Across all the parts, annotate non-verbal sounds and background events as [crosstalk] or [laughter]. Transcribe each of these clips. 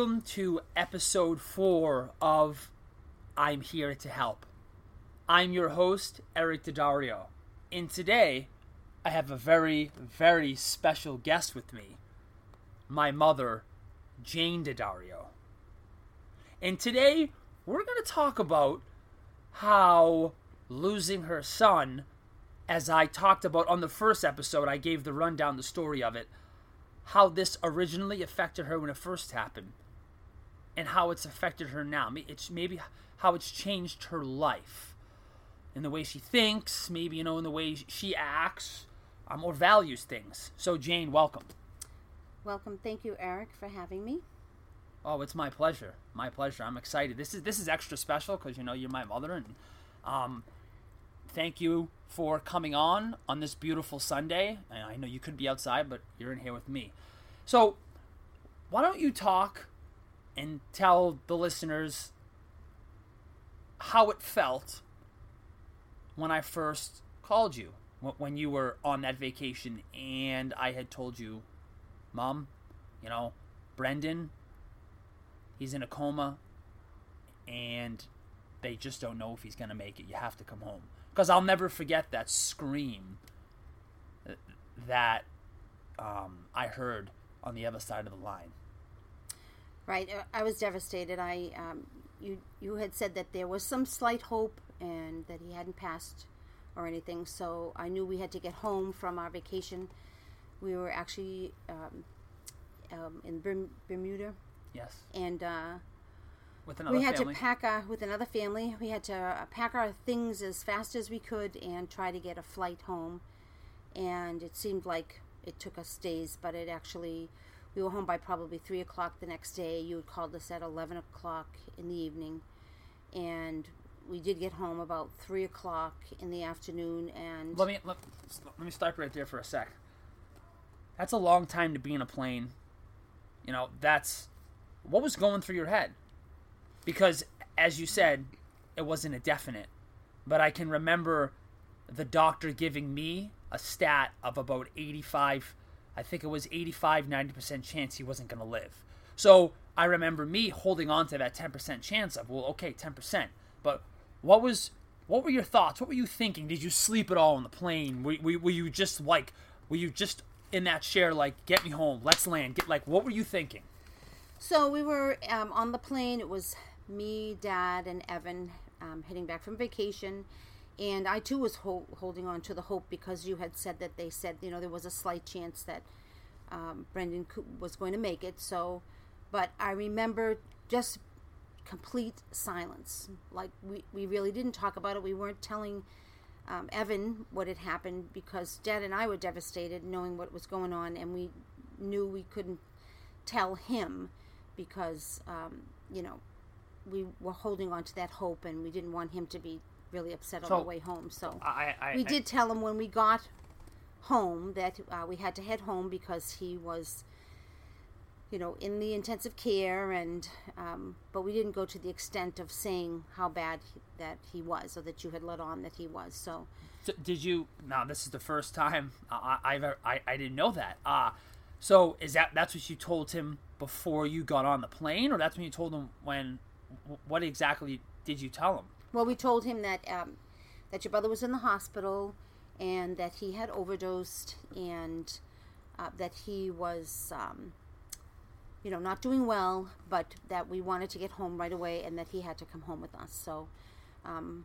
Welcome to episode four of I'm Here to Help. I'm your host, Eric Daddario. And today, I have a very, very special guest with me my mother, Jane Daddario. And today, we're going to talk about how losing her son, as I talked about on the first episode, I gave the rundown, the story of it how this originally affected her when it first happened and how it's affected her now. It's maybe how it's changed her life in the way she thinks, maybe, you know, in the way she acts, um, or values things. So, Jane, welcome. Welcome. Thank you, Eric, for having me. Oh, it's my pleasure. My pleasure. I'm excited. This is this is extra special because you know you're my mother, and um, thank you for coming on on this beautiful Sunday. I know you could be outside, but you're in here with me. So, why don't you talk and tell the listeners how it felt when I first called you, when you were on that vacation, and I had told you, Mom, you know, Brendan, he's in a coma, and they just don't know if he's going to make it. You have to come home because I'll never forget that scream that um, I heard on the other side of the line. Right, uh, I was devastated. I um, you you had said that there was some slight hope and that he hadn't passed or anything, so I knew we had to get home from our vacation. We were actually um, um in Bermuda. Yes. And uh, with another we had family. to pack our, with another family. We had to uh, pack our things as fast as we could and try to get a flight home. And it seemed like it took us days, but it actually we were home by probably three o'clock the next day. You had called us at eleven o'clock in the evening, and we did get home about three o'clock in the afternoon. And let me let, let me stop right there for a sec. That's a long time to be in a plane. You know, that's what was going through your head because as you said, it wasn't a definite. But I can remember the doctor giving me a stat of about 85, I think it was 85, 90% chance he wasn't going to live. So I remember me holding on to that 10% chance of, well, okay, 10%. But what was, what were your thoughts? What were you thinking? Did you sleep at all on the plane? Were, were, were you just like, were you just in that chair like, get me home, let's land? Get like, what were you thinking? So we were um, on the plane. It was me, Dad, and Evan um, heading back from vacation. And I too was ho- holding on to the hope because you had said that they said, you know, there was a slight chance that um, Brendan was going to make it. So, but I remember just complete silence. Like we, we really didn't talk about it. We weren't telling um, Evan what had happened because Dad and I were devastated knowing what was going on, and we knew we couldn't tell him because, um, you know, we were holding on to that hope, and we didn't want him to be really upset so, on the way home. So I, I, we did tell him when we got home that uh, we had to head home because he was, you know, in the intensive care, and um, but we didn't go to the extent of saying how bad he, that he was, or that you had let on that he was. So, so did you? Now this is the first time I, I've I, I didn't know that. Uh so is that that's what you told him before you got on the plane, or that's when you told him when what exactly did you tell him? Well, we told him that um, that your brother was in the hospital and that he had overdosed and uh, that he was, um, you know, not doing well, but that we wanted to get home right away and that he had to come home with us. So, um,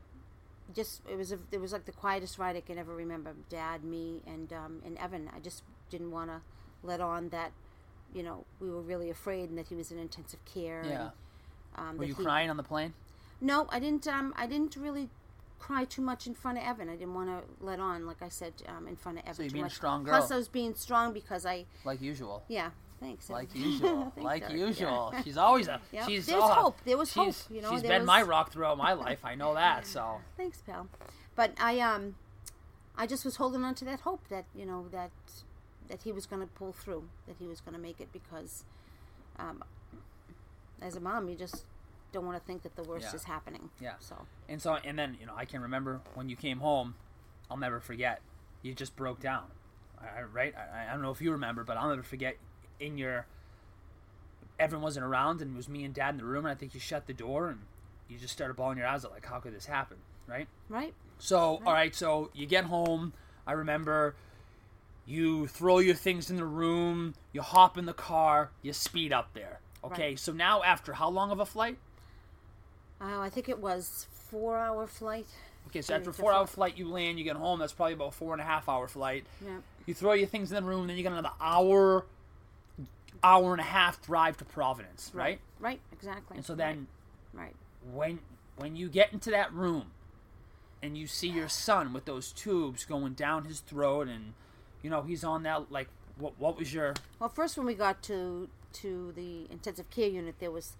just it was a, it was like the quietest ride I can ever remember. Dad, me, and um, and Evan. I just didn't want to let on that, you know, we were really afraid and that he was in intensive care. Yeah. And, um, Were you he, crying on the plane? No, I didn't. Um, I didn't really cry too much in front of Evan. I didn't want to let on, like I said, um, in front of Evan. So you too being much. strong girl. Plus, I was being strong because I. Like usual. Yeah. Thanks. Like [laughs] usual. Thanks, like usual. Yeah. She's always a. Yep. She's There's oh, hope. There was hope. You know, she's been was... my rock throughout my life. I know that. [laughs] So. Thanks, pal. But I um, I just was holding on to that hope that you know that that he was going to pull through, that he was going to make it because, um, as a mom, you just don't want to think that the worst Yeah. is happening. Yeah. So And so, and then you know, I can remember when you came home. I'll never forget. You just broke down, I, right? I, I don't know if you remember, but I'll never forget. In your everyone wasn't around and it was me and dad in the room and I think you shut the door and you just started bawling your eyes out like how could this happen, right? Right. So, all right, so you get home. I remember you throw your things in the room, you hop in the car, you speed up there. Okay, Right. so now after how long of a flight? Oh, I think it was four hour flight. Okay, so after a four hour flight. you land, you get home. That's probably about a four and a half hour flight. Yeah. You throw your things in the room, then you got another hour, hour and a half drive to Providence, right? Right. Exactly. And so then Right. when when you get into that room and you see your son with those tubes going down his throat and you know he's on that like what what was your Well, first when we got to to the intensive care unit, there was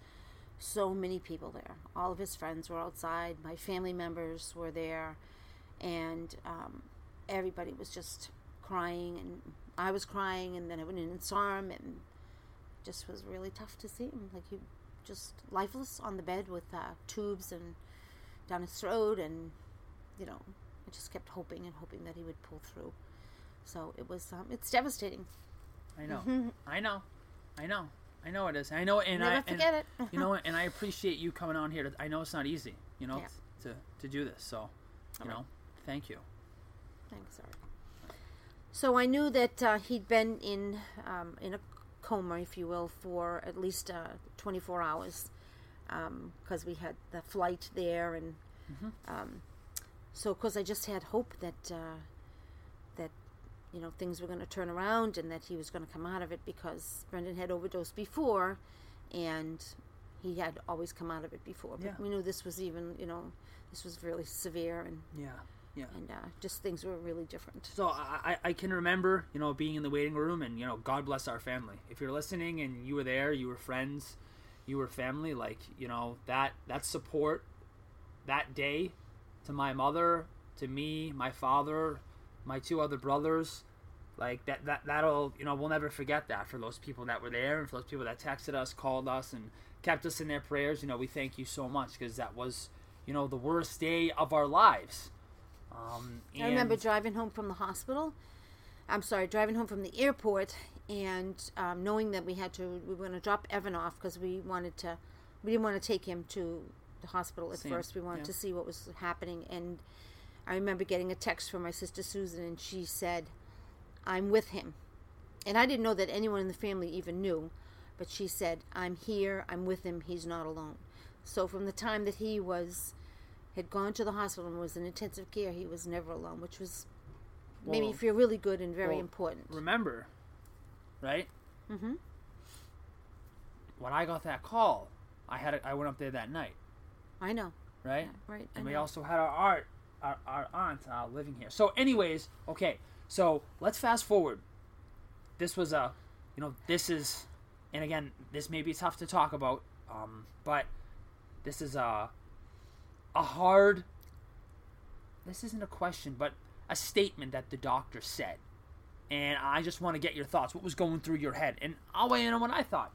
so many people there. All of his friends were outside. My family members were there, and um, everybody was just crying, and I was crying. And then I went in and saw him, and just was really tough to see him. Like he just lifeless on the bed with uh, tubes and down his throat, and you know, I just kept hoping and hoping that he would pull through. So it was um, it's devastating. I know [laughs] I know I know I know it is I know and Never I forget and, it. [laughs] you know and I appreciate you coming on here to, I know it's not easy you know Yeah. to to do this so you know thank you Thanks, Eric. So I knew that uh, he'd been in um, in a coma, if you will, for at least uh, 24 hours because we had the flight there, and um, so of course I just had hope that uh, that you know things were going to turn around and that he was going to come out of it because Brendan had overdosed before, and he had always come out of it before. But Yeah. we knew this was even you know this was really severe and yeah yeah and uh, just things were really different. So I, I I can remember, you know, being in the waiting room, and you know, God bless our family. If you're listening and you were there, you were friends, you were family. Like you know that that support that day to my mother, to me, my father, my two other brothers. Like that that that'll you know we'll never forget that for those people that were there and for those people that texted us, called us, and kept us in their prayers. You know, we thank you so much because that was you know the worst day of our lives. Um, I remember driving home from the hospital. I'm sorry, driving home from the airport and um, knowing that we had to, we were going to drop Evan off because we wanted to, we didn't want to take him to the hospital at Same, first. We wanted yeah. to see what was happening. And I remember getting a text from my sister Susan, and she said, I'm with him. And I didn't know that anyone in the family even knew, but she said, I'm here, I'm with him, he's not alone. So from the time that he was had gone to the hospital and was in intensive care, he was never alone, which was made me feel really good and very well, important. remember, right? Mm-hmm. When I got that call, I had a, I went up there that night, I know, right? right? I And we also had our art, our, our aunt uh, living here. So, anyways, okay. So let's fast forward. This was a, you know, this is, and again, this may be tough to talk about, um, but this is a, a hard. This isn't a question, but a statement that the doctor said, and I just want to get your thoughts. What was going through your head? And I'll weigh in on what I thought,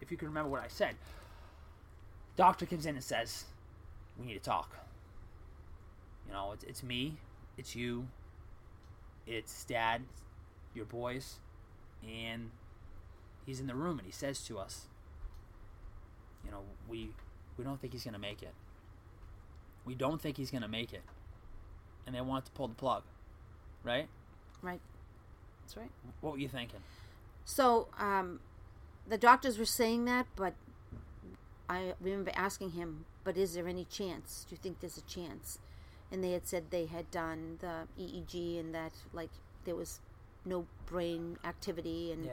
if you can remember what I said. Doctor comes in and says, "We need to talk." You know, it's, it's me, it's you, it's Dad, your boys, and he's in the room and he says to us, "You know, we we don't think he's gonna make it. We don't think he's gonna make it." And they want to pull the plug, right? right. That's right. What were you thinking? So um, the doctors were saying that, but I remember asking him, "But is there any chance? Do you think there's a chance?" And they had said they had done the EEG and that like there was no brain activity and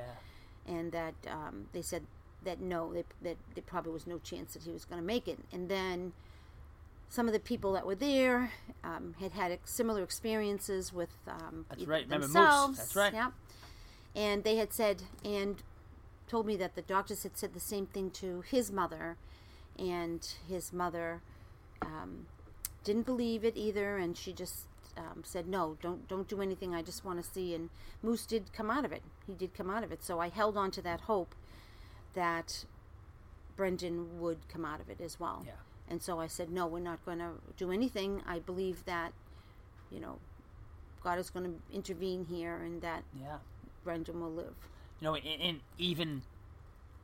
and that um, they said that no, they, that there probably was no chance that he was going to make it. And then some of the people that were there um, had had similar experiences with um, That's right. Themselves. That's right. Yeah, and they had said and told me that the doctors had said the same thing to his mother, and his mother um, didn't believe it either, and she just um, said, "No, don't don't do anything. I just want to see." And Moose did come out of it. He did come out of it. So I held on to that hope that Brendan would come out of it as well. Yeah. And so I said, "No, we're not going to do anything. I believe that, you know, God is going to intervene here, and that Yeah. Brendan will live." You know, and, and even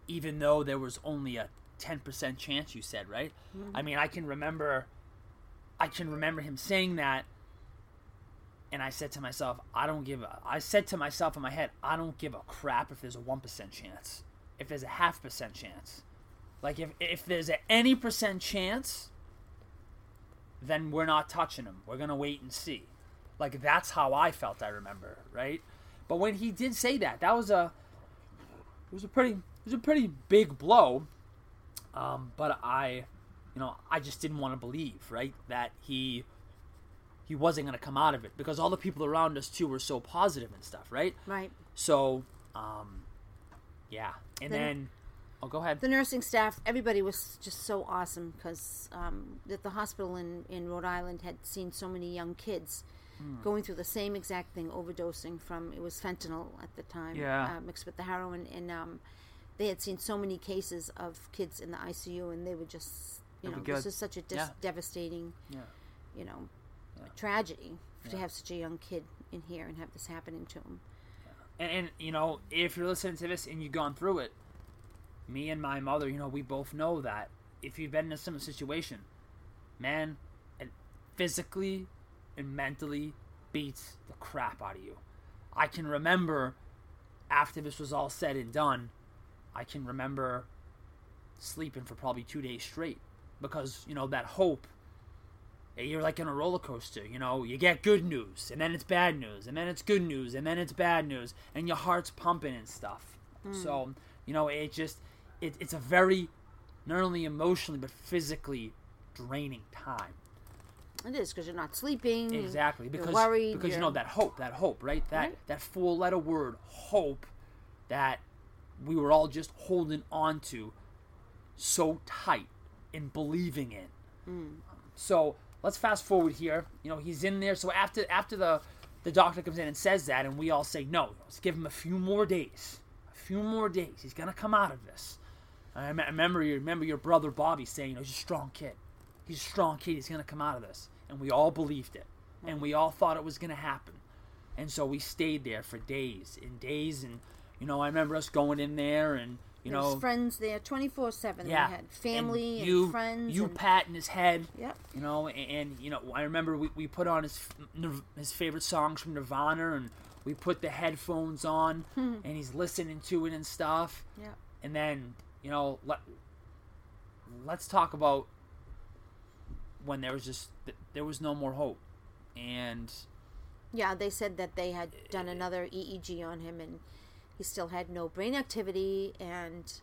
even though there was only a 10% chance you said, right? I mean, I can remember I can remember him saying that and I said to myself, I don't give a I said to myself in my head, I don't give a crap if there's a 1% chance. If there's a half percent chance. Like if if there's a any percent chance, then we're not touching him. We're to wait and see. Like that's how I felt, I remember, right? But when he did say that, that was a it was a pretty it was a pretty big blow. Um, but I, you know, I just didn't want to believe, right, that he he wasn't going to come out of it because all the people around us too were so positive and stuff, right? Right. So, um, yeah, and Then- then, oh, go ahead. The nursing staff, everybody was just so awesome because um, that the hospital in, in Rhode Island had seen so many young kids Hmm. going through the same exact thing, overdosing from it was fentanyl at the time, Yeah. uh, mixed with the heroin, and um, they had seen so many cases of kids in the ICU, and they were just, you That'd know, this is such a dis- Yeah. devastating, Yeah. you know, tragedy to have such a young kid in here and have this happening to him. And, and you know, if you're listening to this and you've gone through it, me and my mother, you know, we both know that if you've been in a similar situation, man, it physically and mentally beats the crap out of you. I can remember after this was all said and done, I can remember sleeping for probably two days straight because you know that hope you're like in a roller coaster you know you get good news and then it's bad news and then it's good news and then it's bad news and your heart's pumping and stuff hmm. so you know it just it, it's a very not only emotionally but physically draining time It is because you're not sleeping. exactly you're because worried. because you know that hope that hope right that Right. that four letter word hope that we were all just holding on to so tight and believing in. Hmm. so let's fast forward here. You know he's in there. So after after the the doctor comes in and says that and we all say no let's give him a few more days. A few more days. He's gonna come out of this. I I remember you remember your brother Bobby saying, you know, he's a strong kid. He's a strong kid. He's gonna come out of this, and we all believed it, and we all thought it was gonna happen, and so we stayed there for days and days, and you know, I remember us going in there, and you There's know, friends there 24 7. yeah, They had family and, you, friends. you and, patting his head, Yep. you know, and, and you know, I remember we, we put on his his favorite songs from Nirvana, and we put the headphones on, [laughs] and he's listening to it and stuff, Yep. and then you know let let's talk about when there was just there was no more hope and Yeah, they said that they had done eh, eh, another EEG on him and he still had no brain activity and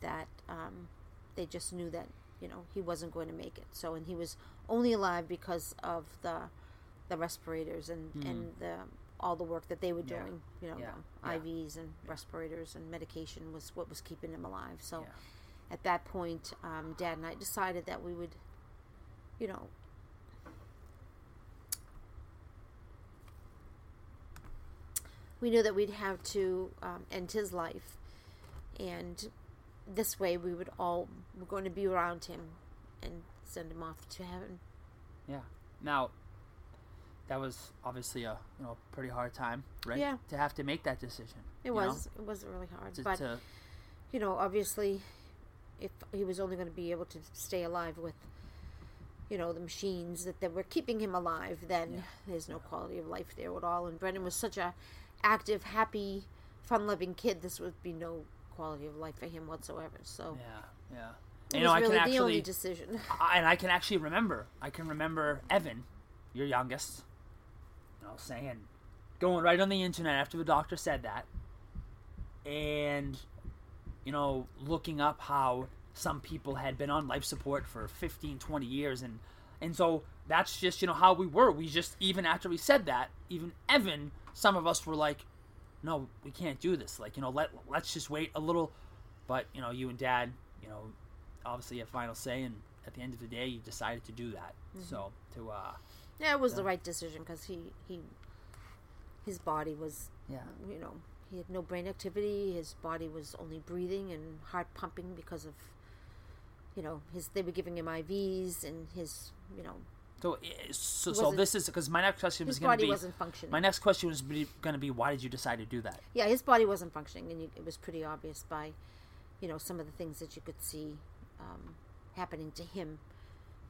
that um, they just knew that, you know, he wasn't going to make it. So, and he was only alive because of the the respirators and, and the all the work that they were. Yeah. doing, you know, Yeah. the Yeah. IVs and respirators and medication was what was keeping him alive. So, at that point, um, Dad and I decided that we would, you know, we knew that we'd have to um, end his life, and this way we would all we're going to be around him and send him off to heaven. yeah now that was obviously a you know pretty hard time right Yeah. to have to make that decision It was it was really hard, to, but to- you know, obviously, if he was only going to be able to stay alive with, you know, the machines that, that were keeping him alive, then there's no quality of life there at all. And Brendan was such a active, happy, fun-loving kid. This would be no quality of life for him whatsoever. So yeah yeah it you know was i really can the only decision. [laughs] I, and I can actually remember. I can remember Evan, your youngest, you know, saying, going right on the internet after the doctor said that, and you know, looking up how some people had been on life support for 15, 20 years, and and so that's just you know how we were. We just even after we said that, even Evan, some of us were like, no, we can't do this. Like you know, let let's just wait a little. But you know, you and Dad, you know, obviously have final say, and at the end of the day, you decided to do that. So to uh, yeah, it was the right decision because he he his body was yeah, you know he had no brain activity his body was only breathing and heart pumping because of you know his they were giving him ivs and his you know so eh, so, so this is because my next question was going to body be wasn't functioning my next question was going to be why did you decide to do that? yeah his body wasn't functioning and you, it was pretty obvious by you know, some of the things that you could see um, happening to him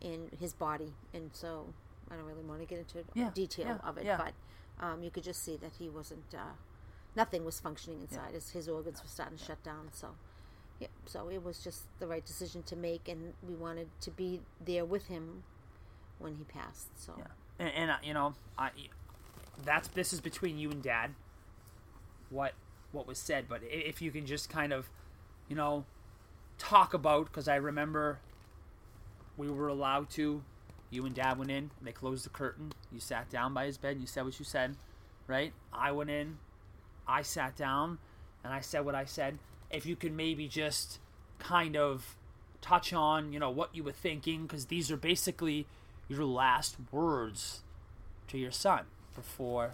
in his body. And so I don't really want to get into Yeah, detail yeah, of it, yeah. but um, you could just see that he wasn't, uh, nothing was functioning inside. His, his organs were starting to shut down. So, yeah, so it was just the right decision to make, and we wanted to be there with him when he passed. So, Yeah, and, and uh, you know, I that's this is between you and Dad. What what was said, but if you can just kind of, you know, talk about because I remember we were allowed to. You and Dad went in. They closed the curtain. You sat down by his bed. and You said what you said, right? I went in. I sat down, and I said what I said. If you can maybe just kind of touch on, you know, what you were thinking, because these are basically your last words to your son before,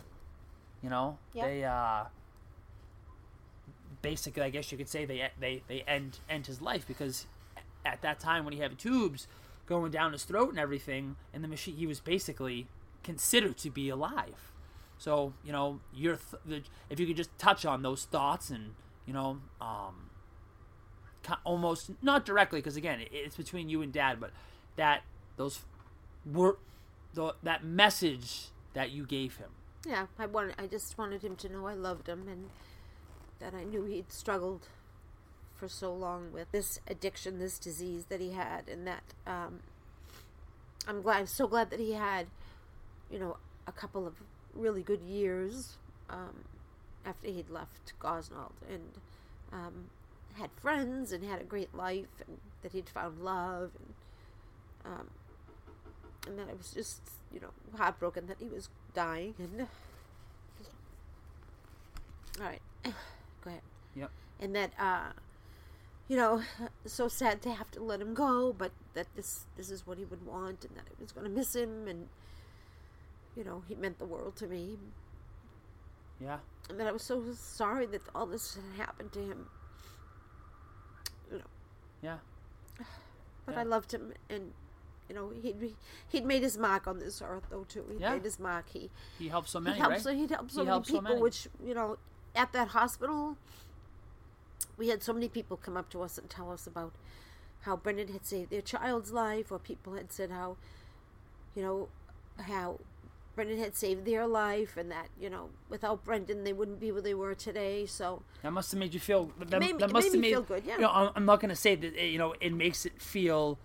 you know, Yep. they uh, basically, I guess you could say they they they end end his life because at that time when he had tubes going down his throat and everything, and the machine, he was basically considered to be alive. So you know, your th- the, if you could just touch on those thoughts and you know, um, almost not directly because again, it's between you and Dad, but that those were the, that message that you gave him. yeah, I wanted, I just wanted him to know I loved him and that I knew he'd struggled for so long with this addiction, this disease that he had, and that um, I'm glad, I'm so glad that he had, you know, a couple of really good years um, after he'd left Gosnold and um, had friends and had a great life, and that he'd found love, and um, and that I was just, you know, heartbroken that he was dying. And all right, [clears throat] go ahead. Yep. And that, uh, you know, so sad to have to let him go, but that this this is what he would want, and that I was going to miss him, and you know, he meant the world to me, Yeah. and that I was so sorry that all this had happened to him. You know, Yeah. [sighs] but Yeah. I loved him, and you know, he'd he'd made his mark on this earth, though too. He Yeah. made his mark. He He helped so many, he helped right? so he'd helped so He many helped so people, many. which you know, at that hospital, we had so many people come up to us and tell us about how Brendan had saved their child's life, or people had said how, you know, how Brendan had saved their life, and that you know, without Brendan, they wouldn't be where they were today. So That must have made you feel. That, made that must have made feel good, yeah. You know, I'm, I'm not going to say that. eh, You know, it makes it feel.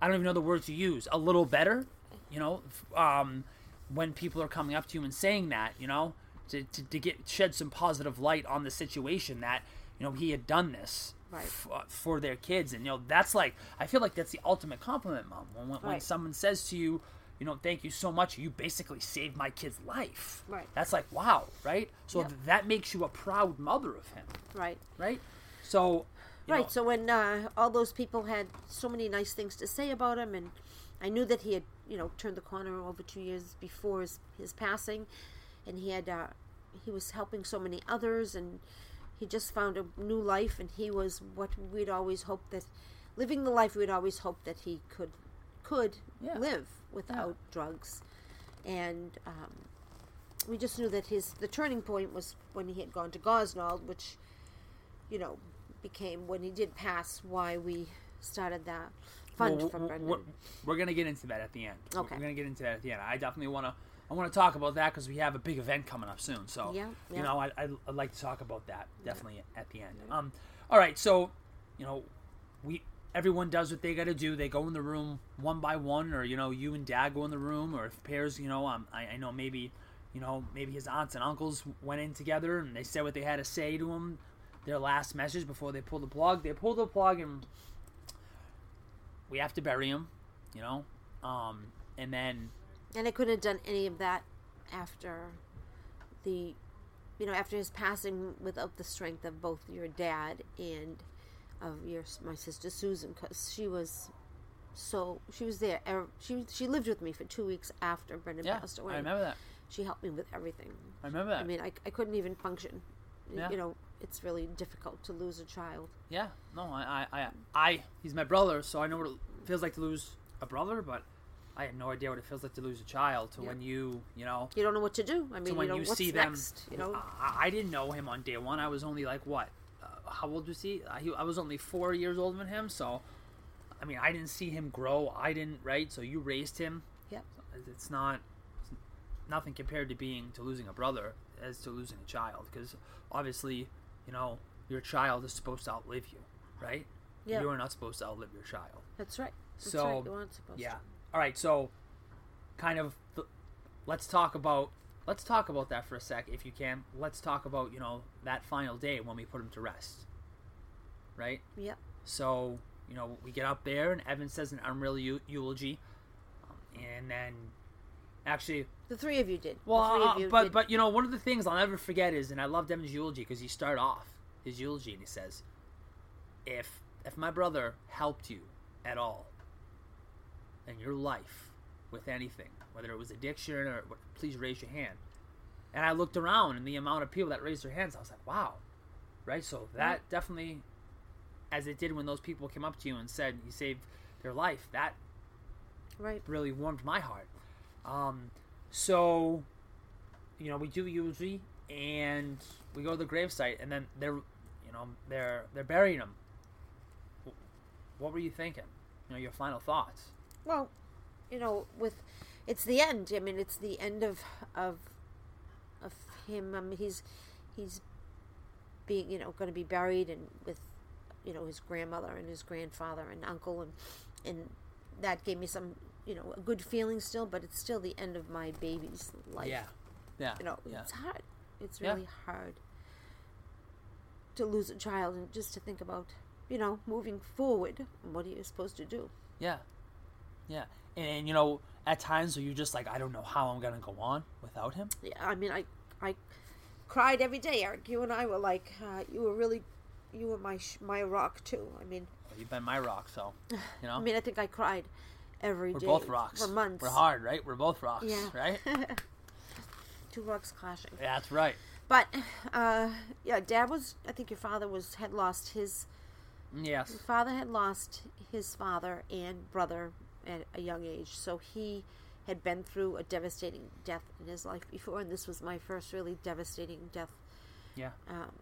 I don't even know the word to use. A little better. You know, um, when people are coming up to you and saying that, you know, to, to, to get shed some positive light on the situation that you know he had done this Right. f- uh, for their kids, and you know that's like I feel like that's the ultimate compliment, mom. When when, when someone says to you. You know, thank you so much. You basically saved my kid's life. Right. That's like wow, right? So Yep. th- that makes you a proud mother of him right. right? So, Right. know, So when uh, all those people had so many nice things to say about him, and I knew that he had, you know, turned the corner over two years before his, his passing, and he had, uh, he was helping so many others, and he just found a new life, and he was what we'd always hoped that, living the life we'd always hoped that he could, could Yeah. live without drugs, and um, we just knew that his the turning point was when he had gone to Gosnold, which you know, became when he did pass why we started that fund well, for we're, Brendan. we're, we're gonna get into that at the end. Okay. We're gonna get into that at the end. I definitely wanna. I want to talk about that because we have a big event coming up soon. So, Yeah, you know, I, I, I'd like to talk about that definitely at the end. Um, all right, so, you know, we everyone does what they got to do. They go in the room one by one, or you know, you and Dad go in the room, or if pairs, you know, um, I, I know maybe, you know, maybe his aunts and uncles went in together and they said what they had to say to him, their last message before they pulled the plug. They pulled the plug and we have to bury him, you know, um, and then and I couldn't have done any of that after the, you know, after his passing without the strength of both your dad and of your my sister Susan, because she was so she was there. er- She she lived with me for two weeks after Brendan yeah, passed away. I remember that. She helped me with everything. I remember that. I mean, I, I couldn't even function. Yeah. You know, it's really difficult to lose a child. Yeah, no, I, I, I, I, he's my brother, so I know what it feels like to lose a brother, but I had no idea what it feels like to lose a child. To Yeah. when you, you know, You don't know what to do. I mean, to when you know, you what's see next? them. You know, I, I didn't know him on day one. I was only like what, uh, how old was he? I, he? I was only four years older than him, so I mean, I didn't see him grow. I didn't, right? So you raised him. Yep. It's not it's nothing compared to being to losing a brother as to losing a child, because obviously, you know, your child is supposed to outlive you, right? Yeah. You're not supposed to outlive your child. That's right. That's So, right. You weren't supposed Yeah. to. All right. So, kind of, th- let's talk about let's talk about that for a sec, if you can. Let's talk about you know that final day when we put him to rest. Right. Yeah. So you know we get up there and Evan says an unreal eulogy, um, and then actually The three of you did. well, uh, you but did. but you know one of the things I'll never forget is, and I love Evan's eulogy because he started off his eulogy and he says, "If if my brother helped you at all in your life with anything, whether it was addiction or please raise your hand." And I looked around and the amount of people that raised their hands, I was like, "Wow!" Right? So that definitely, as it did when those people came up to you and said you saved their life, that right. really warmed my heart. Um, so, you know, we do usually, and we go to the gravesite, and then they're, you know, they're they're burying him. What were you thinking? You know, your final thoughts. Well, you know, with it's the end. I mean, it's the end of of of him. I mean, he's he's being you know going to be buried and with you know his grandmother and his grandfather and uncle and and that gave me some you know a good feeling still. But it's still the end of my baby's life. yeah, yeah. You know, yeah, it's hard. It's Yeah. really hard to lose a child and just to think about you know moving forward. What are you supposed to do? yeah, yeah. And, and you know, at times where you're just like, I don't know how I'm gonna go on without him. Yeah, I mean, I, I cried every day. Eric, you and I were like, uh, you were really, you were my sh- my rock too. I mean, You've been my rock, so [sighs] you know. I mean, I think I cried every we're day both rocks. for months. We're hard, right? We're both rocks, Yeah. right? [laughs] Two rocks clashing. That's right. But, uh, yeah, Dad was. I think your father was had lost his. Yes. Your father had lost his father and brother at a young age, so he had been through a devastating death in his life before, and this was my first really devastating death Yeah. um,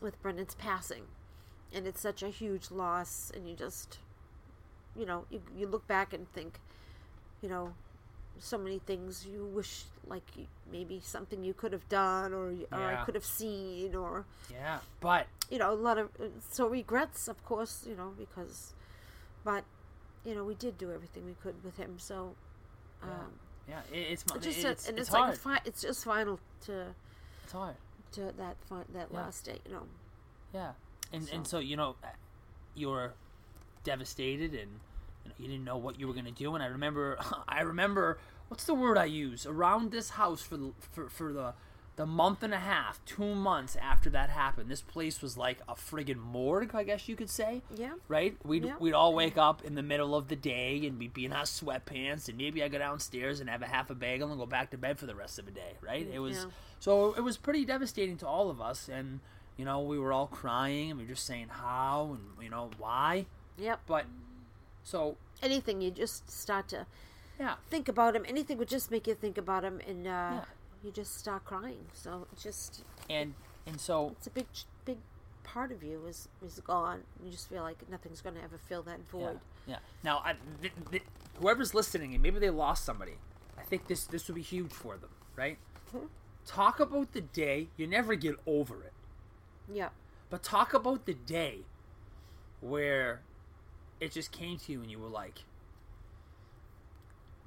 with Brendan's passing, and it's such a huge loss. And you just, you know, you you look back and think, you know, so many things you wish like you, maybe something you could have done or or I could have seen or Yeah. But you know a lot of uh, so regrets, of course, you know because, but you know we did do everything we could with him. So. Yeah. Um, yeah, it, it's it's just it's, and it's, it's, like fi- it's just final to it's hard. to that fi- that Yeah. last day, you know. Yeah, and and So- so you know, you were devastated, and you, know, you didn't know what you were gonna do. And I remember, [laughs] I remember, what's the word I use around this house for the for for the the month and a half, two months after that happened. This place was like a friggin' morgue, I guess you could say. Yeah. Right? We'd Yeah. we'd all wake up in the middle of the day and we'd be in our sweatpants, and maybe I go downstairs and have a half a bagel and go back to bed for the rest of the day. Right? It was Yeah. so it was pretty devastating to all of us, and you know we were all crying and we were just saying how and you know why. Yep. But so anything you just start to yeah, think about him anything would just make you think about him and uh, Yeah. you just start crying so it's just and and so it's a big big part of you is is gone you just feel like nothing's going to ever fill that void yeah. Now I, th- th- whoever's listening and maybe they lost somebody, I think this this would be huge for them, right? Mhm. Talk about the day you never get over it, yeah but talk about the day where it just came to you and you were like.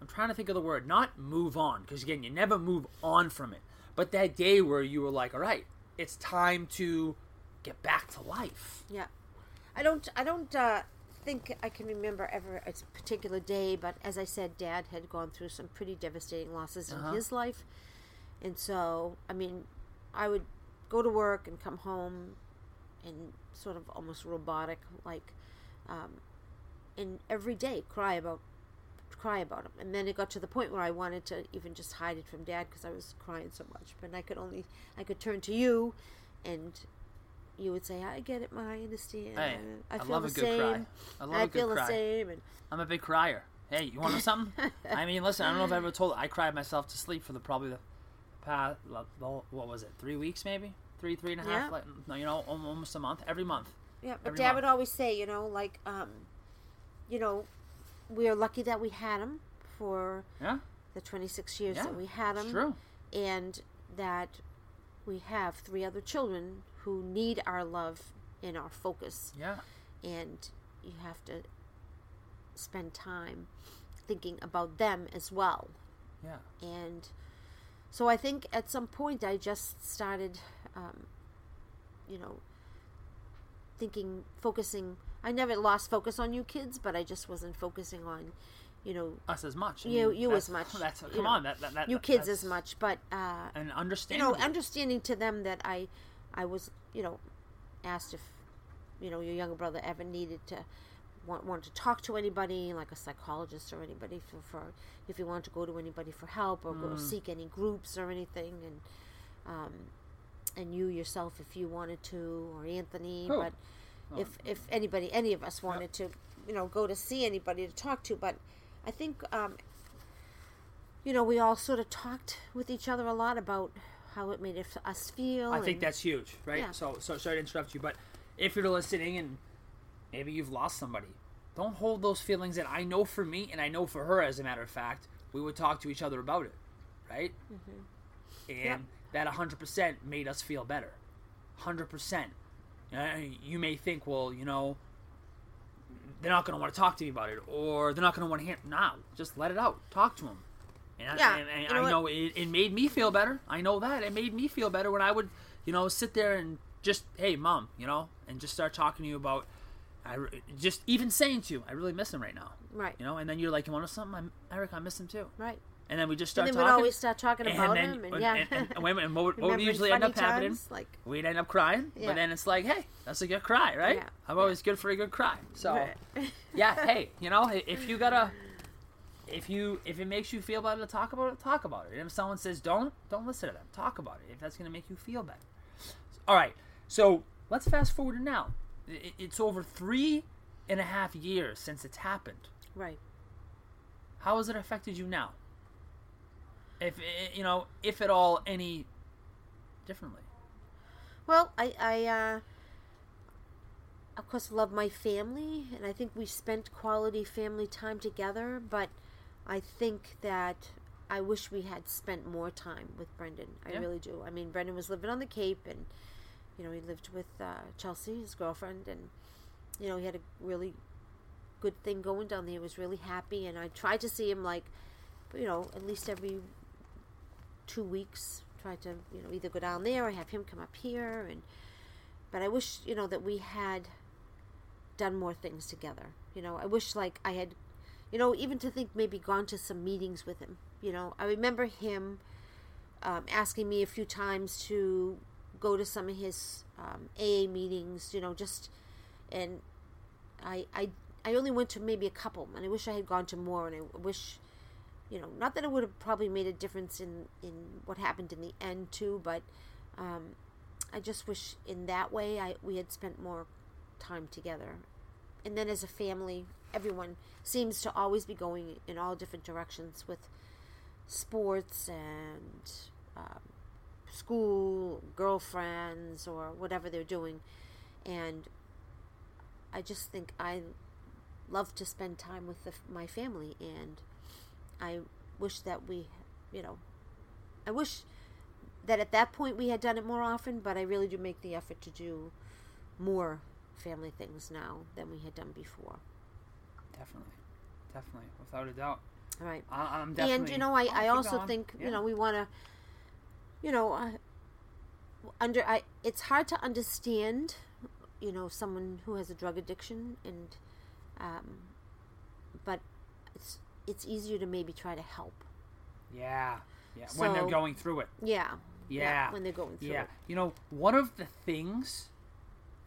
I'm trying to think of the word, not move on, because again, you never move on from it. But that day where you were like, all right, it's time to get back to life. yeah i don't i don't uh think i can remember ever a particular day but as i said dad had gone through some pretty devastating losses Uh-huh. in his life and so i mean i would go to work and come home and sort of almost robotic like um, and every day cry about cry about him and then it got to the point where i wanted to even just hide it from dad because i was crying so much but i could only i could turn to you and you would say i get it ma i understand Hey, i, I feel love the a good same cry. I love I a good cry. I feel the same and I'm a big crier. Hey, you want to know something? I mean, listen, I don't know if I ever told. I cried myself to sleep for the probably the past what was it? Three weeks maybe. three, three and a half, Yeah. like, no, you know, almost a month, every month. Yeah, but Every Dad month. would always say, you know, like, um, you know, we are lucky that we had him for Yeah, the 26 years yeah, that we had him, true. and that we have three other children who need our love and our focus, Yeah, and you have to spend time thinking about them as well. yeah, And so I think at some point I just started, um, you know, thinking, focusing. I never lost focus on you kids, but I just wasn't focusing on, you know, us as much. I You- mean, you as much, That's you come know, on, that, that, that you kids as much. But uh, And you know, understanding to them that I, I was, you know, asked if, you know, your younger brother ever needed to want, want to talk to anybody, like a psychologist or anybody for, for if you want to go to anybody for help or Mm. go seek any groups or anything, and um, and you yourself if you wanted to, or Anthony, but if if anybody, any of us wanted to, you know, go to see anybody to talk to, but I think um, you know, we all sort of talked with each other a lot about how it made it, us feel. I think that's huge, right? Yeah. So, so sorry to interrupt you, but if you're listening and maybe you've lost somebody, don't hold those feelings. And I know for me, and I know for her, as a matter of fact, we would talk to each other about it, right? And Yep. that 100% made us feel better. 100%. Uh, you may think, well, you know, they're not going to want to talk to me about it, or they're not going to want to hear. Nah, just let it out. Talk to them. And, Yeah, I, and, and you know I know it, it made me feel better. I know that it made me feel better when I would, you know, sit there and just, hey, mom, you know, and just start talking to you about, I just even saying to you, I really miss him right now, right, you know. And then you're like, you want to know something? I'm, Eric, I miss him too. right. And then we just And start then talking. we'd always start talking about then, him, and, yeah. and, and, and, wait a minute, and what, what would usually end up happening? like We'd end up crying, Yeah. but then it's like, hey, that's a good cry, right? Yeah. I'm always good for a good cry. So, Right. [laughs] yeah, hey, [laughs] you know, if you gotta, if you if it makes you feel better to talk about it, talk about it. And if someone says don't, don't listen to them. Talk about it if that's gonna make you feel better. All right, so let's fast forward to now. It's over three and a half years since it's happened. right. How has it affected you now? If eh, you know, if at all, any differently. Well, I, I, uh, of course, love my family, and I think we spent quality family time together. But I think that I wish we had spent more time with Brendan. I Yeah. really do. I mean, Brendan was living on the Cape, and you know, he lived with uh, Chelsea, his girlfriend, and you know, he had a really good thing going down there. He was really happy, and I tried to see him like, you know, at least every two weeks. Try to, you know, either go down there or have him come up here, and but I wish, you know, that we had done more things together. You know, I wish like I had, you know, even to think maybe gone to some meetings with him. You know, I remember him um, asking me a few times to go to some of his um, AA meetings. You know, just and I I I only went to maybe a couple, and I wish I had gone to more. And I wish, you know, not that it would have probably made a difference in in what happened in the end too, but um, I just wish in that way I we had spent more time together. And then as a family, everyone seems to always be going in all different directions with sports and um, school, girlfriends, or whatever they're doing. And I just think I love to spend time with the, my family, and I wish that we, you know, I wish that at that point we had done it more often, but I really do make the effort to do more family things now than we had done before. Definitely, definitely, without a doubt. All right. I, I'm definitely. and you know, I, Oh, I also going. think Yeah. you know we want to, you know, uh, under I it's hard to understand, you know, someone who has a drug addiction, and um, but it's it's easier to maybe try to help. Yeah, yeah. when they're going through it. Yeah. Yeah. when they're going through it. Yeah. it. You know, one of the things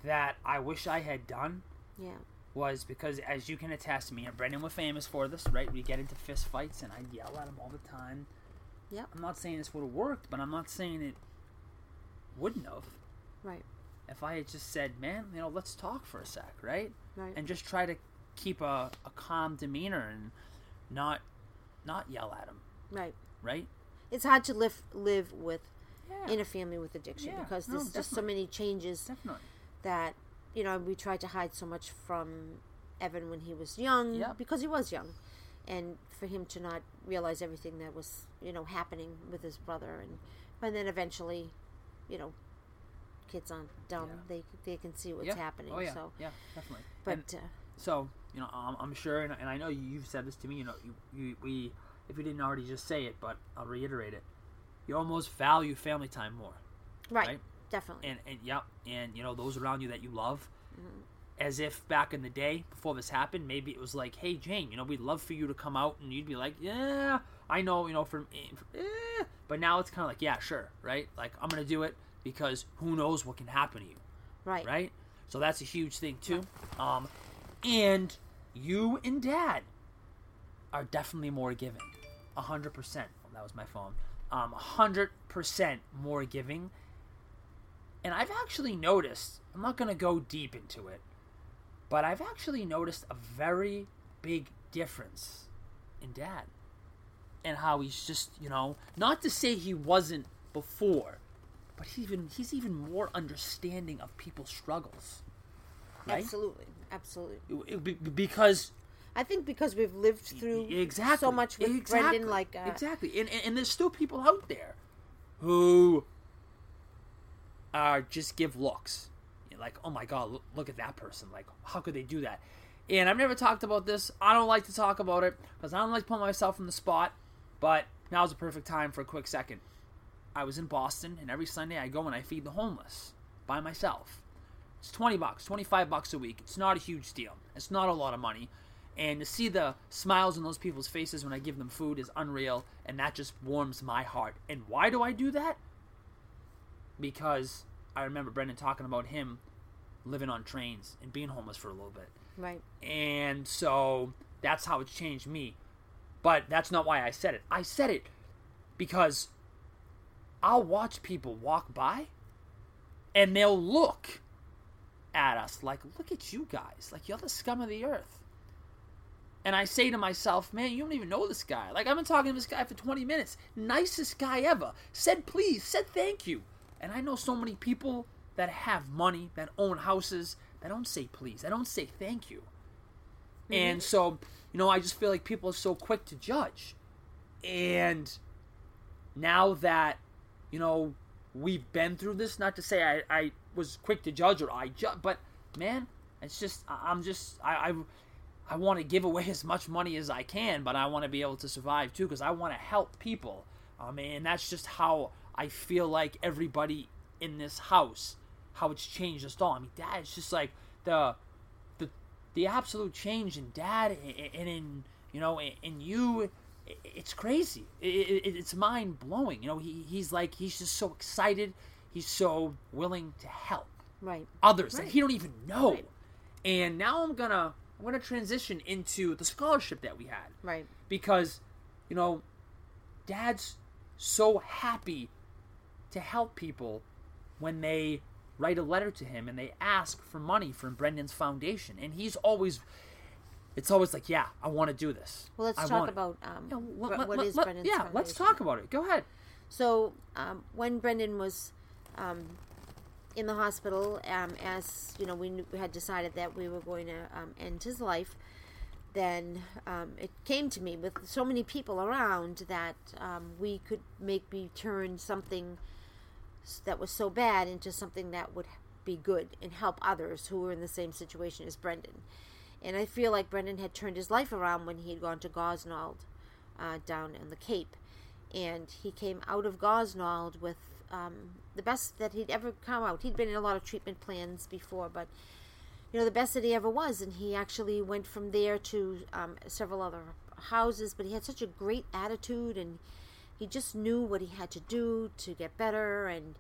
that I wish I had done Yeah. was because, as you can attest to me, and Brendan was famous for this, right? We get into fist fights, and I yell at him all the time. Yeah. I'm not saying this would have worked, but I'm not saying it wouldn't have. Right. If I had just said, man, you know, let's talk for a sec, right? Right. And just try to keep a, a calm demeanor and not not yell at him, right. right? It's hard to live live with in a family with addiction Yeah, because no, there's just so many changes Definitely. that you know we tried to hide so much from Evan when he was young Yep. because he was young and for him to not realize everything that was you know happening with his brother and and then eventually you know kids aren't dumb Yeah. they they can see what's yeah. happening Oh yeah. so yeah, definitely. but uh, So you know, I'm, I'm sure, and, and I know you've said this to me. You know, you, you we if you didn't already just say it, but I'll reiterate it. You almost value family time more, right, right? definitely and and yep, and you know those around you that you love. Mm-hmm. As if back in the day before this happened, maybe it was like, "Hey Jane, you know, we'd love for you to come out," and you'd be like, "Yeah, I know, you know, from," eh. but now it's kind of like, "Yeah, sure, right? Like I'm gonna do it because who knows what can happen to you." right right? So that's a huge thing too. Um, and you and Dad are definitely more giving, a hundred percent. That was my phone. Um, a hundred percent more giving. And I've actually noticed. I'm not gonna go deep into it, but I've actually noticed a very big difference in Dad, and how he's just you know not to say he wasn't before, but he's even he's even more understanding of people's struggles. Right? absolutely absolutely It- it- be- because I think because we've lived through exactly so much with exactly, Brendan like uh, exactly, and, and and there's still people out there who are just give looks You're like, oh my god, look, look at that person. Like, how could they do that? And I've never talked about this. I don't like to talk about it because I don't like to put myself in the spot. But now's the perfect time for a quick second. I was in Boston, and every Sunday I go and I feed the homeless by myself. It's 20 bucks, 25 bucks a week. It's not a huge deal. It's not a lot of money. And to see the smiles on those people's faces when I give them food is unreal, and that just warms my heart. And why do I do that? Because I remember Brendan talking about him living on trains and being homeless for a little bit. right And so that's how it's changed me. But that's not why I said it. I said it because I'll watch people walk by and they'll look at us like, look at you guys. Like, you're the scum of the earth. And I say to myself, man, you don't even know this guy. Like, I've been talking to this guy for 20 minutes. Nicest guy ever. Said please, said thank you. And I know so many people that have money, that own houses, that don't say please. That don't say thank you. Mm-hmm. And so, you know, I just feel like people are so quick to judge. And now that, you know, we've been through this, not to say I, I was quick to judge or I judge, but man, it's just, I- I'm just, I, I, I want to give away [laughs] as much money as I can, but I want to be able to survive too because I want to help people. Um, mean, that's just how I feel like everybody in this house, how it's changed us all. I mean, Dad, it's just like the, the, the absolute change in Dad and- in you know in, you. It's crazy. It, it, it's mind blowing. You know, he, he's like he's just so excited. He's so willing to help right. others that he don't even know. Right. And now I'm gonna I'm gonna transition into the scholarship that we had. Right. Because you know dad's so happy to help people when they write a letter to him and they ask for money from Brendan's foundation. And he's always it's always like yeah I want to do this. Well let's I talk about um, Yeah, Bre- let- what let- is let- Brendan's yeah let's talk about it. Go ahead. So um, when Brendan was um, in the hospital, um, as you know, we, knew, we had decided that we were going to um, end his life. Then um, it came to me with so many people around that um, we could maybe turn something that was so bad into something that would be good and help others who were in the same situation as Brendan. And I feel like Brendan had turned his life around when he had gone to Gosnold uh, down in the Cape and he came out of Gosnold with um, the best that he'd ever come out. He'd been in a lot of treatment plans before, but you know the best that he ever was, and he actually went from there to um, several other houses. But he had such a great attitude, and he just knew what he had to do to get better, and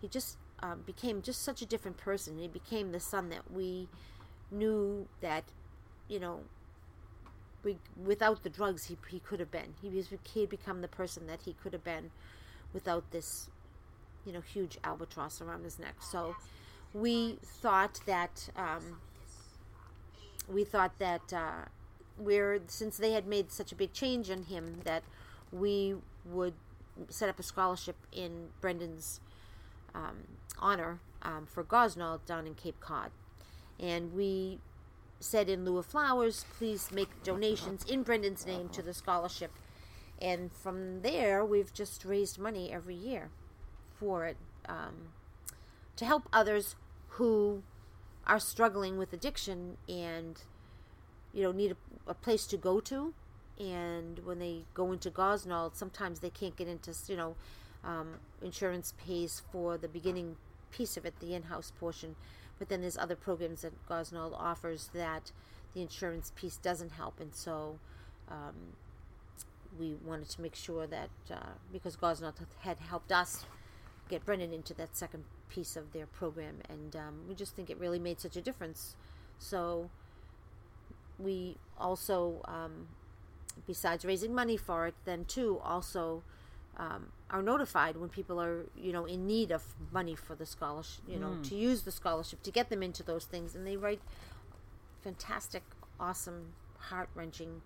he just um, became just such a different person. He became the son that we knew that you know we, without the drugs he, he could have been he he had become the person that he could have been without this you know huge albatross around his neck so we thought that um, we thought that uh, we're since they had made such a big change in him that we would set up a scholarship in Brendan's um, honor um, for Gosnold down in Cape Cod. And we said in lieu of flowers, please make donations in Brendan's name to the scholarship. And from there, we've just raised money every year for it um, to help others who are struggling with addiction and you know need a, a place to go to. And when they go into Gosnold, sometimes they can't get into, you know, um, insurance pays for the beginning piece of it, the in-house portion, but then there's other programs that Gosnold offers that the insurance piece doesn't help, and so um, we wanted to make sure that uh, because Gosnold had helped us get Brendan into that second piece of their program, and um, we just think it really made such a difference. So we also um, besides raising money for it, then too also um, are notified when people are you know in need of money for the scholarship, you know, Mm. to use the scholarship to get them into those things, and they write fantastic, awesome, heart wrenching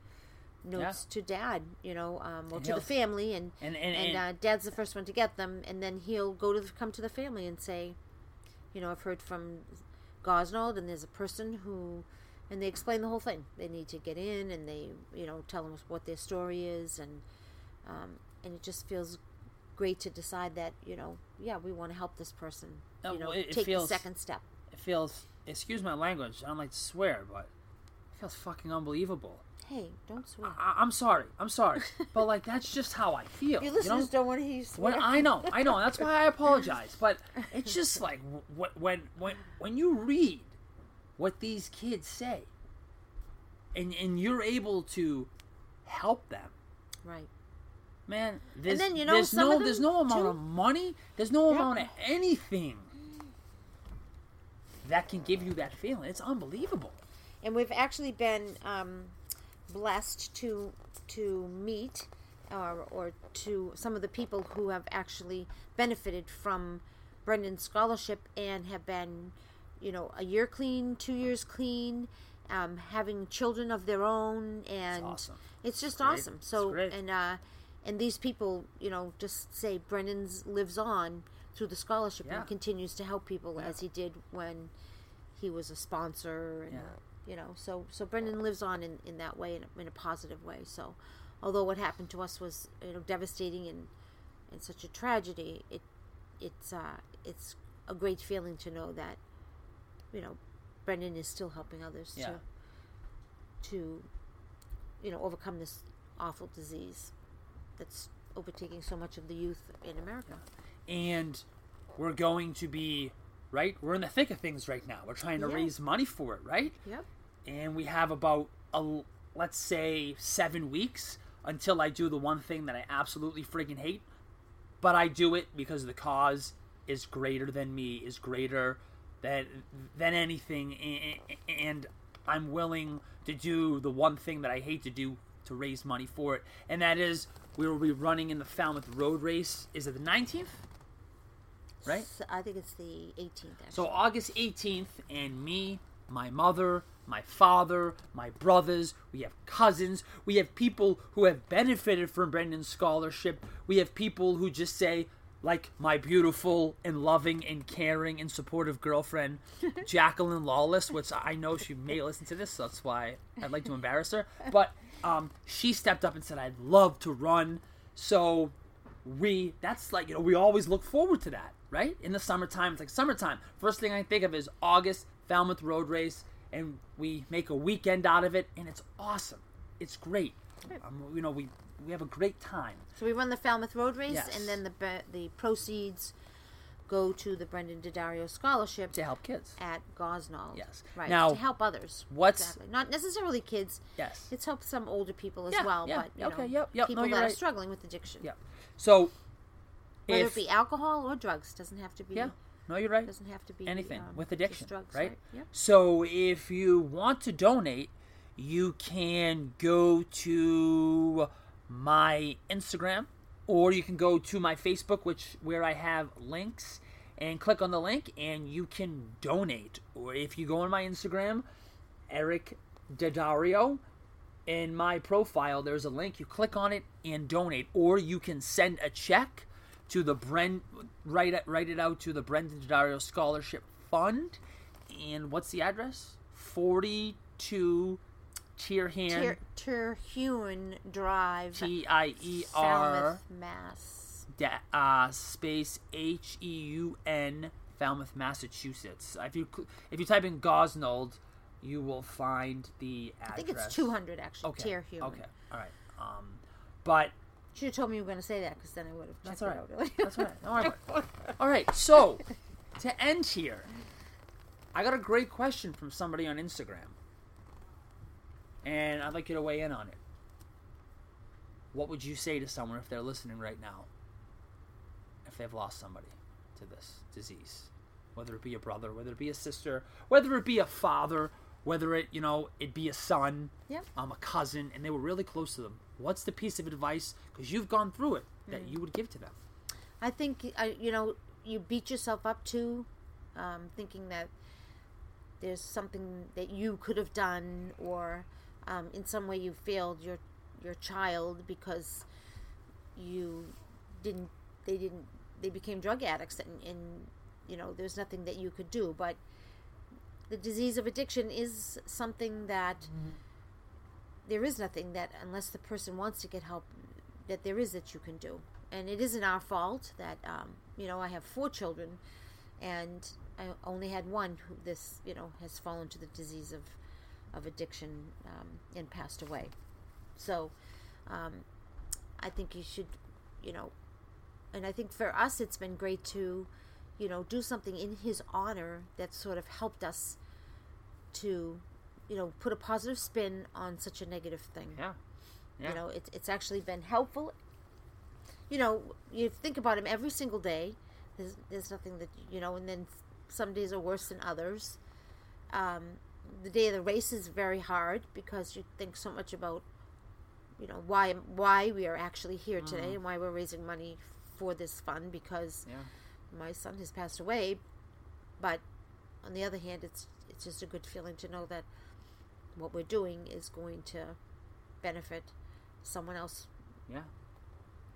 notes to dad, you know, um, or And to the family, and And and, and, and uh, dad's the first one to get them, and then he'll go to the, come to the family and say, you know, I've heard from Gosnold, and there's a person who, and they explain the whole thing. They need to get in, and they, you know, tell them what their story is, and um, and it just feels great to decide that, you know, yeah, we want to help this person, Oh, you know, well, it- it take feels- the second step. it feels. Excuse my language. I don't like to swear, but it feels fucking unbelievable. Hey, don't swear. I, I'm sorry. I'm sorry, but like that's just how I [laughs] feel. Your you know? listeners don't want to hear you swear. When I know, I know, that's why I [laughs] apologize. But it's just like wh- when when when you read what these kids say, and and you're able to help them, right. man. There's, then, you know, there's no there's no amount too- of money, there's no Yeah. amount of anything that can give you that feeling. It's unbelievable. and we've actually been um, blessed to to meet or, or to some of the people who have actually benefited from Brendan's scholarship and have been, you know, a year clean, two years clean, um, having children of their own, and awesome. it's just great. awesome. It's So great. and uh, and these people, you know, just say Brendan's lives on through the scholarship Yeah. and continues to help people Yeah. as he did when he was a sponsor and Yeah. You know so so brendan lives on in, in that way in a, in a positive way so although what happened to us was you know devastating and and such a tragedy it it's uh it's a great feeling to know that you know brendan is still helping others Yeah. to to you know overcome this awful disease that's overtaking so much of the youth in america and we're going to be right. We're in the thick of things right now. We're trying to Yeah. raise money for it, right? yep and we have about a let's say seven weeks until I do the one thing that I absolutely freaking hate, but I do it because the cause is greater than me, is greater than than anything, and I'm willing to do the one thing that I hate to do to raise money for it, and that is we will be running in the Falmouth Road Race. Is it the 19th? Right. So i think it's the 18th actually. So August 18th, and me, my mother, my father, my brothers, we have cousins, we have people who have benefited from Brendan's scholarship. We have people who just say, like my beautiful and loving and caring and supportive girlfriend, [laughs] Jacqueline Lawless, which I know she may listen to this, so that's why I'd like to embarrass her. But um, she stepped up and said, I'd love to run. So we that's like you know we always look forward to that right in the summertime it's like summertime first thing i think of is august falmouth road race and we make a weekend out of it and it's awesome it's great um, you know we we have a great time So we run the Falmouth Road Race, Yes. and then the the proceeds go to the Brendan Daddario Scholarship to help kids at Gosnold. Yes. right. Now, to help others. what's- exactly. not necessarily kids? yes It's helped some older people as Yeah, well, yeah, but you okay, know, yep, yep, people you're that are struggling with addiction, Yep. so whether if it be alcohol or drugs, doesn't have to be. yeah no you're right doesn't have to be anything um, with addiction, drugs, right? Yep. So if you want to donate, you can go to my Instagram or you can go to my Facebook, which where I have links, and click on the link, and you can donate. Or if you go on my Instagram, Eric Daddario, in my profile, there's a link. You click on it and donate, or you can send a check to the Bren write it write it out to the Brendan Daddario Scholarship Fund. And what's the address? Forty two Tierhan Ter- Drive, T I E R Falmouth, Mass. da- uh, space H E U N Falmouth, Massachusetts. If you if you type in Gosnold, you will find the address. I think it's 200 actually. Okay. Terhune. Okay. All right. Um, but Should have told me you were going to say that because then I would have That's all it out. That's all right. About it. [laughs] All right. So to end here, I got a great question from somebody on Instagram, and I'd like you to weigh in on it. What would you say to someone if they're listening right now? If they've lost somebody to this disease, whether it be a brother, whether it be a sister, whether it be a father, whether it you know it be a son, Yep. um, a cousin, and they were really close to them. What's the piece of advice because you've gone through it that you would give to them? I think I, you know you beat yourself up too, um, thinking that there's something that you could have done, or um, in some way you failed your your child because you didn't. They didn't. They became drug addicts, and, and you know there's nothing that you could do. But the disease of addiction is something that there is nothing that unless the person wants to get help that there is that you can do. And it isn't our fault that um, you know i have four children and i only had one who this you know has fallen to the disease of of addiction um, and passed away. So um, i think you should you know and i think for us it's been great to you know do something in his honor that sort of helped us to you know put a positive spin on such a negative thing Yeah. Yeah. you know it's, it's actually been helpful you know you think about him every single day there's, there's nothing that you know and then some days are worse than others um, the day of the race is very hard because you think so much about you know why why we are actually here today and why we're raising money for this fund because Yeah. My son has passed away but on the other hand it's it's just a good feeling to know that what we're doing is going to benefit someone else Yeah.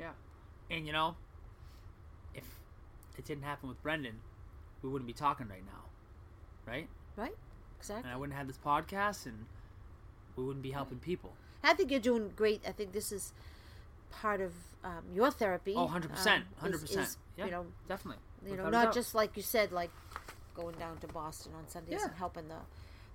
Yeah. And you know, if it didn't happen with Brendan, we wouldn't be talking right now. Right? right exactly And I wouldn't have this podcast and we wouldn't be helping people. i think you're doing great i think this is part of um, your therapy Oh, 100%. um, is- 100%. is, yeah. you know definitely. you know Without a not just like you said like going down to boston on sundays Yeah. and helping the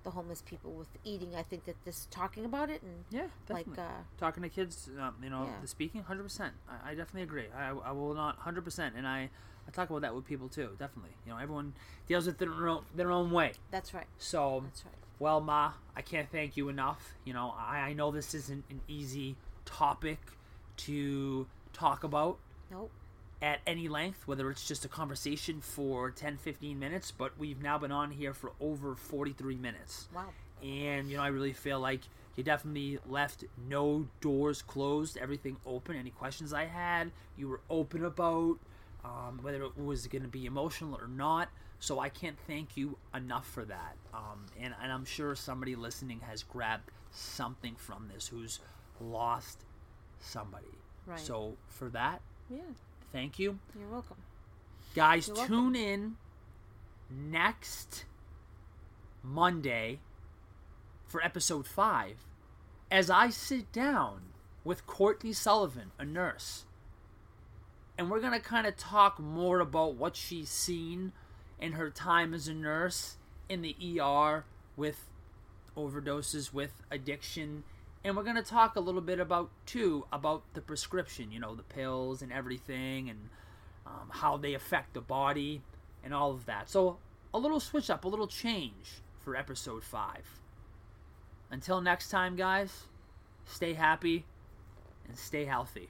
the homeless people with eating i think that this talking about it and Yeah, like uh Talking to kids, um, you know, Yeah. the speaking, 100%. I, I definitely agree. I, I will not, 100%. And I, I talk about that with people too, definitely. You know, everyone deals with their own, their own way. that's right So, that's right Well, Ma, I can't thank you enough. You know, I, I know this isn't an easy topic to talk about nope at any length, whether it's just a conversation for 10, 15 minutes, but we've now been on here for over 43 minutes. wow And, you know, I really feel like you definitely left no doors closed, everything open. Any questions I had, you were open about, um, whether it was going to be emotional or not. So I can't thank you enough for that. Um, and, and I'm sure somebody listening has grabbed something from this who's lost somebody. Right. So for that, yeah thank you. you're welcome Guys, You're welcome. tune in next Monday for episode 5 as I sit down with Courtney Sullivan, a nurse. And we're going to kind of talk more about what she's seen in her time as a nurse in the ER with overdoses, with addiction. And we're going to talk a little bit about, too, about the prescription, you know, the pills and everything, and um, how they affect the body and all of that. So, a little switch up, a little change for episode 5. Until next time, guys, stay happy and stay healthy.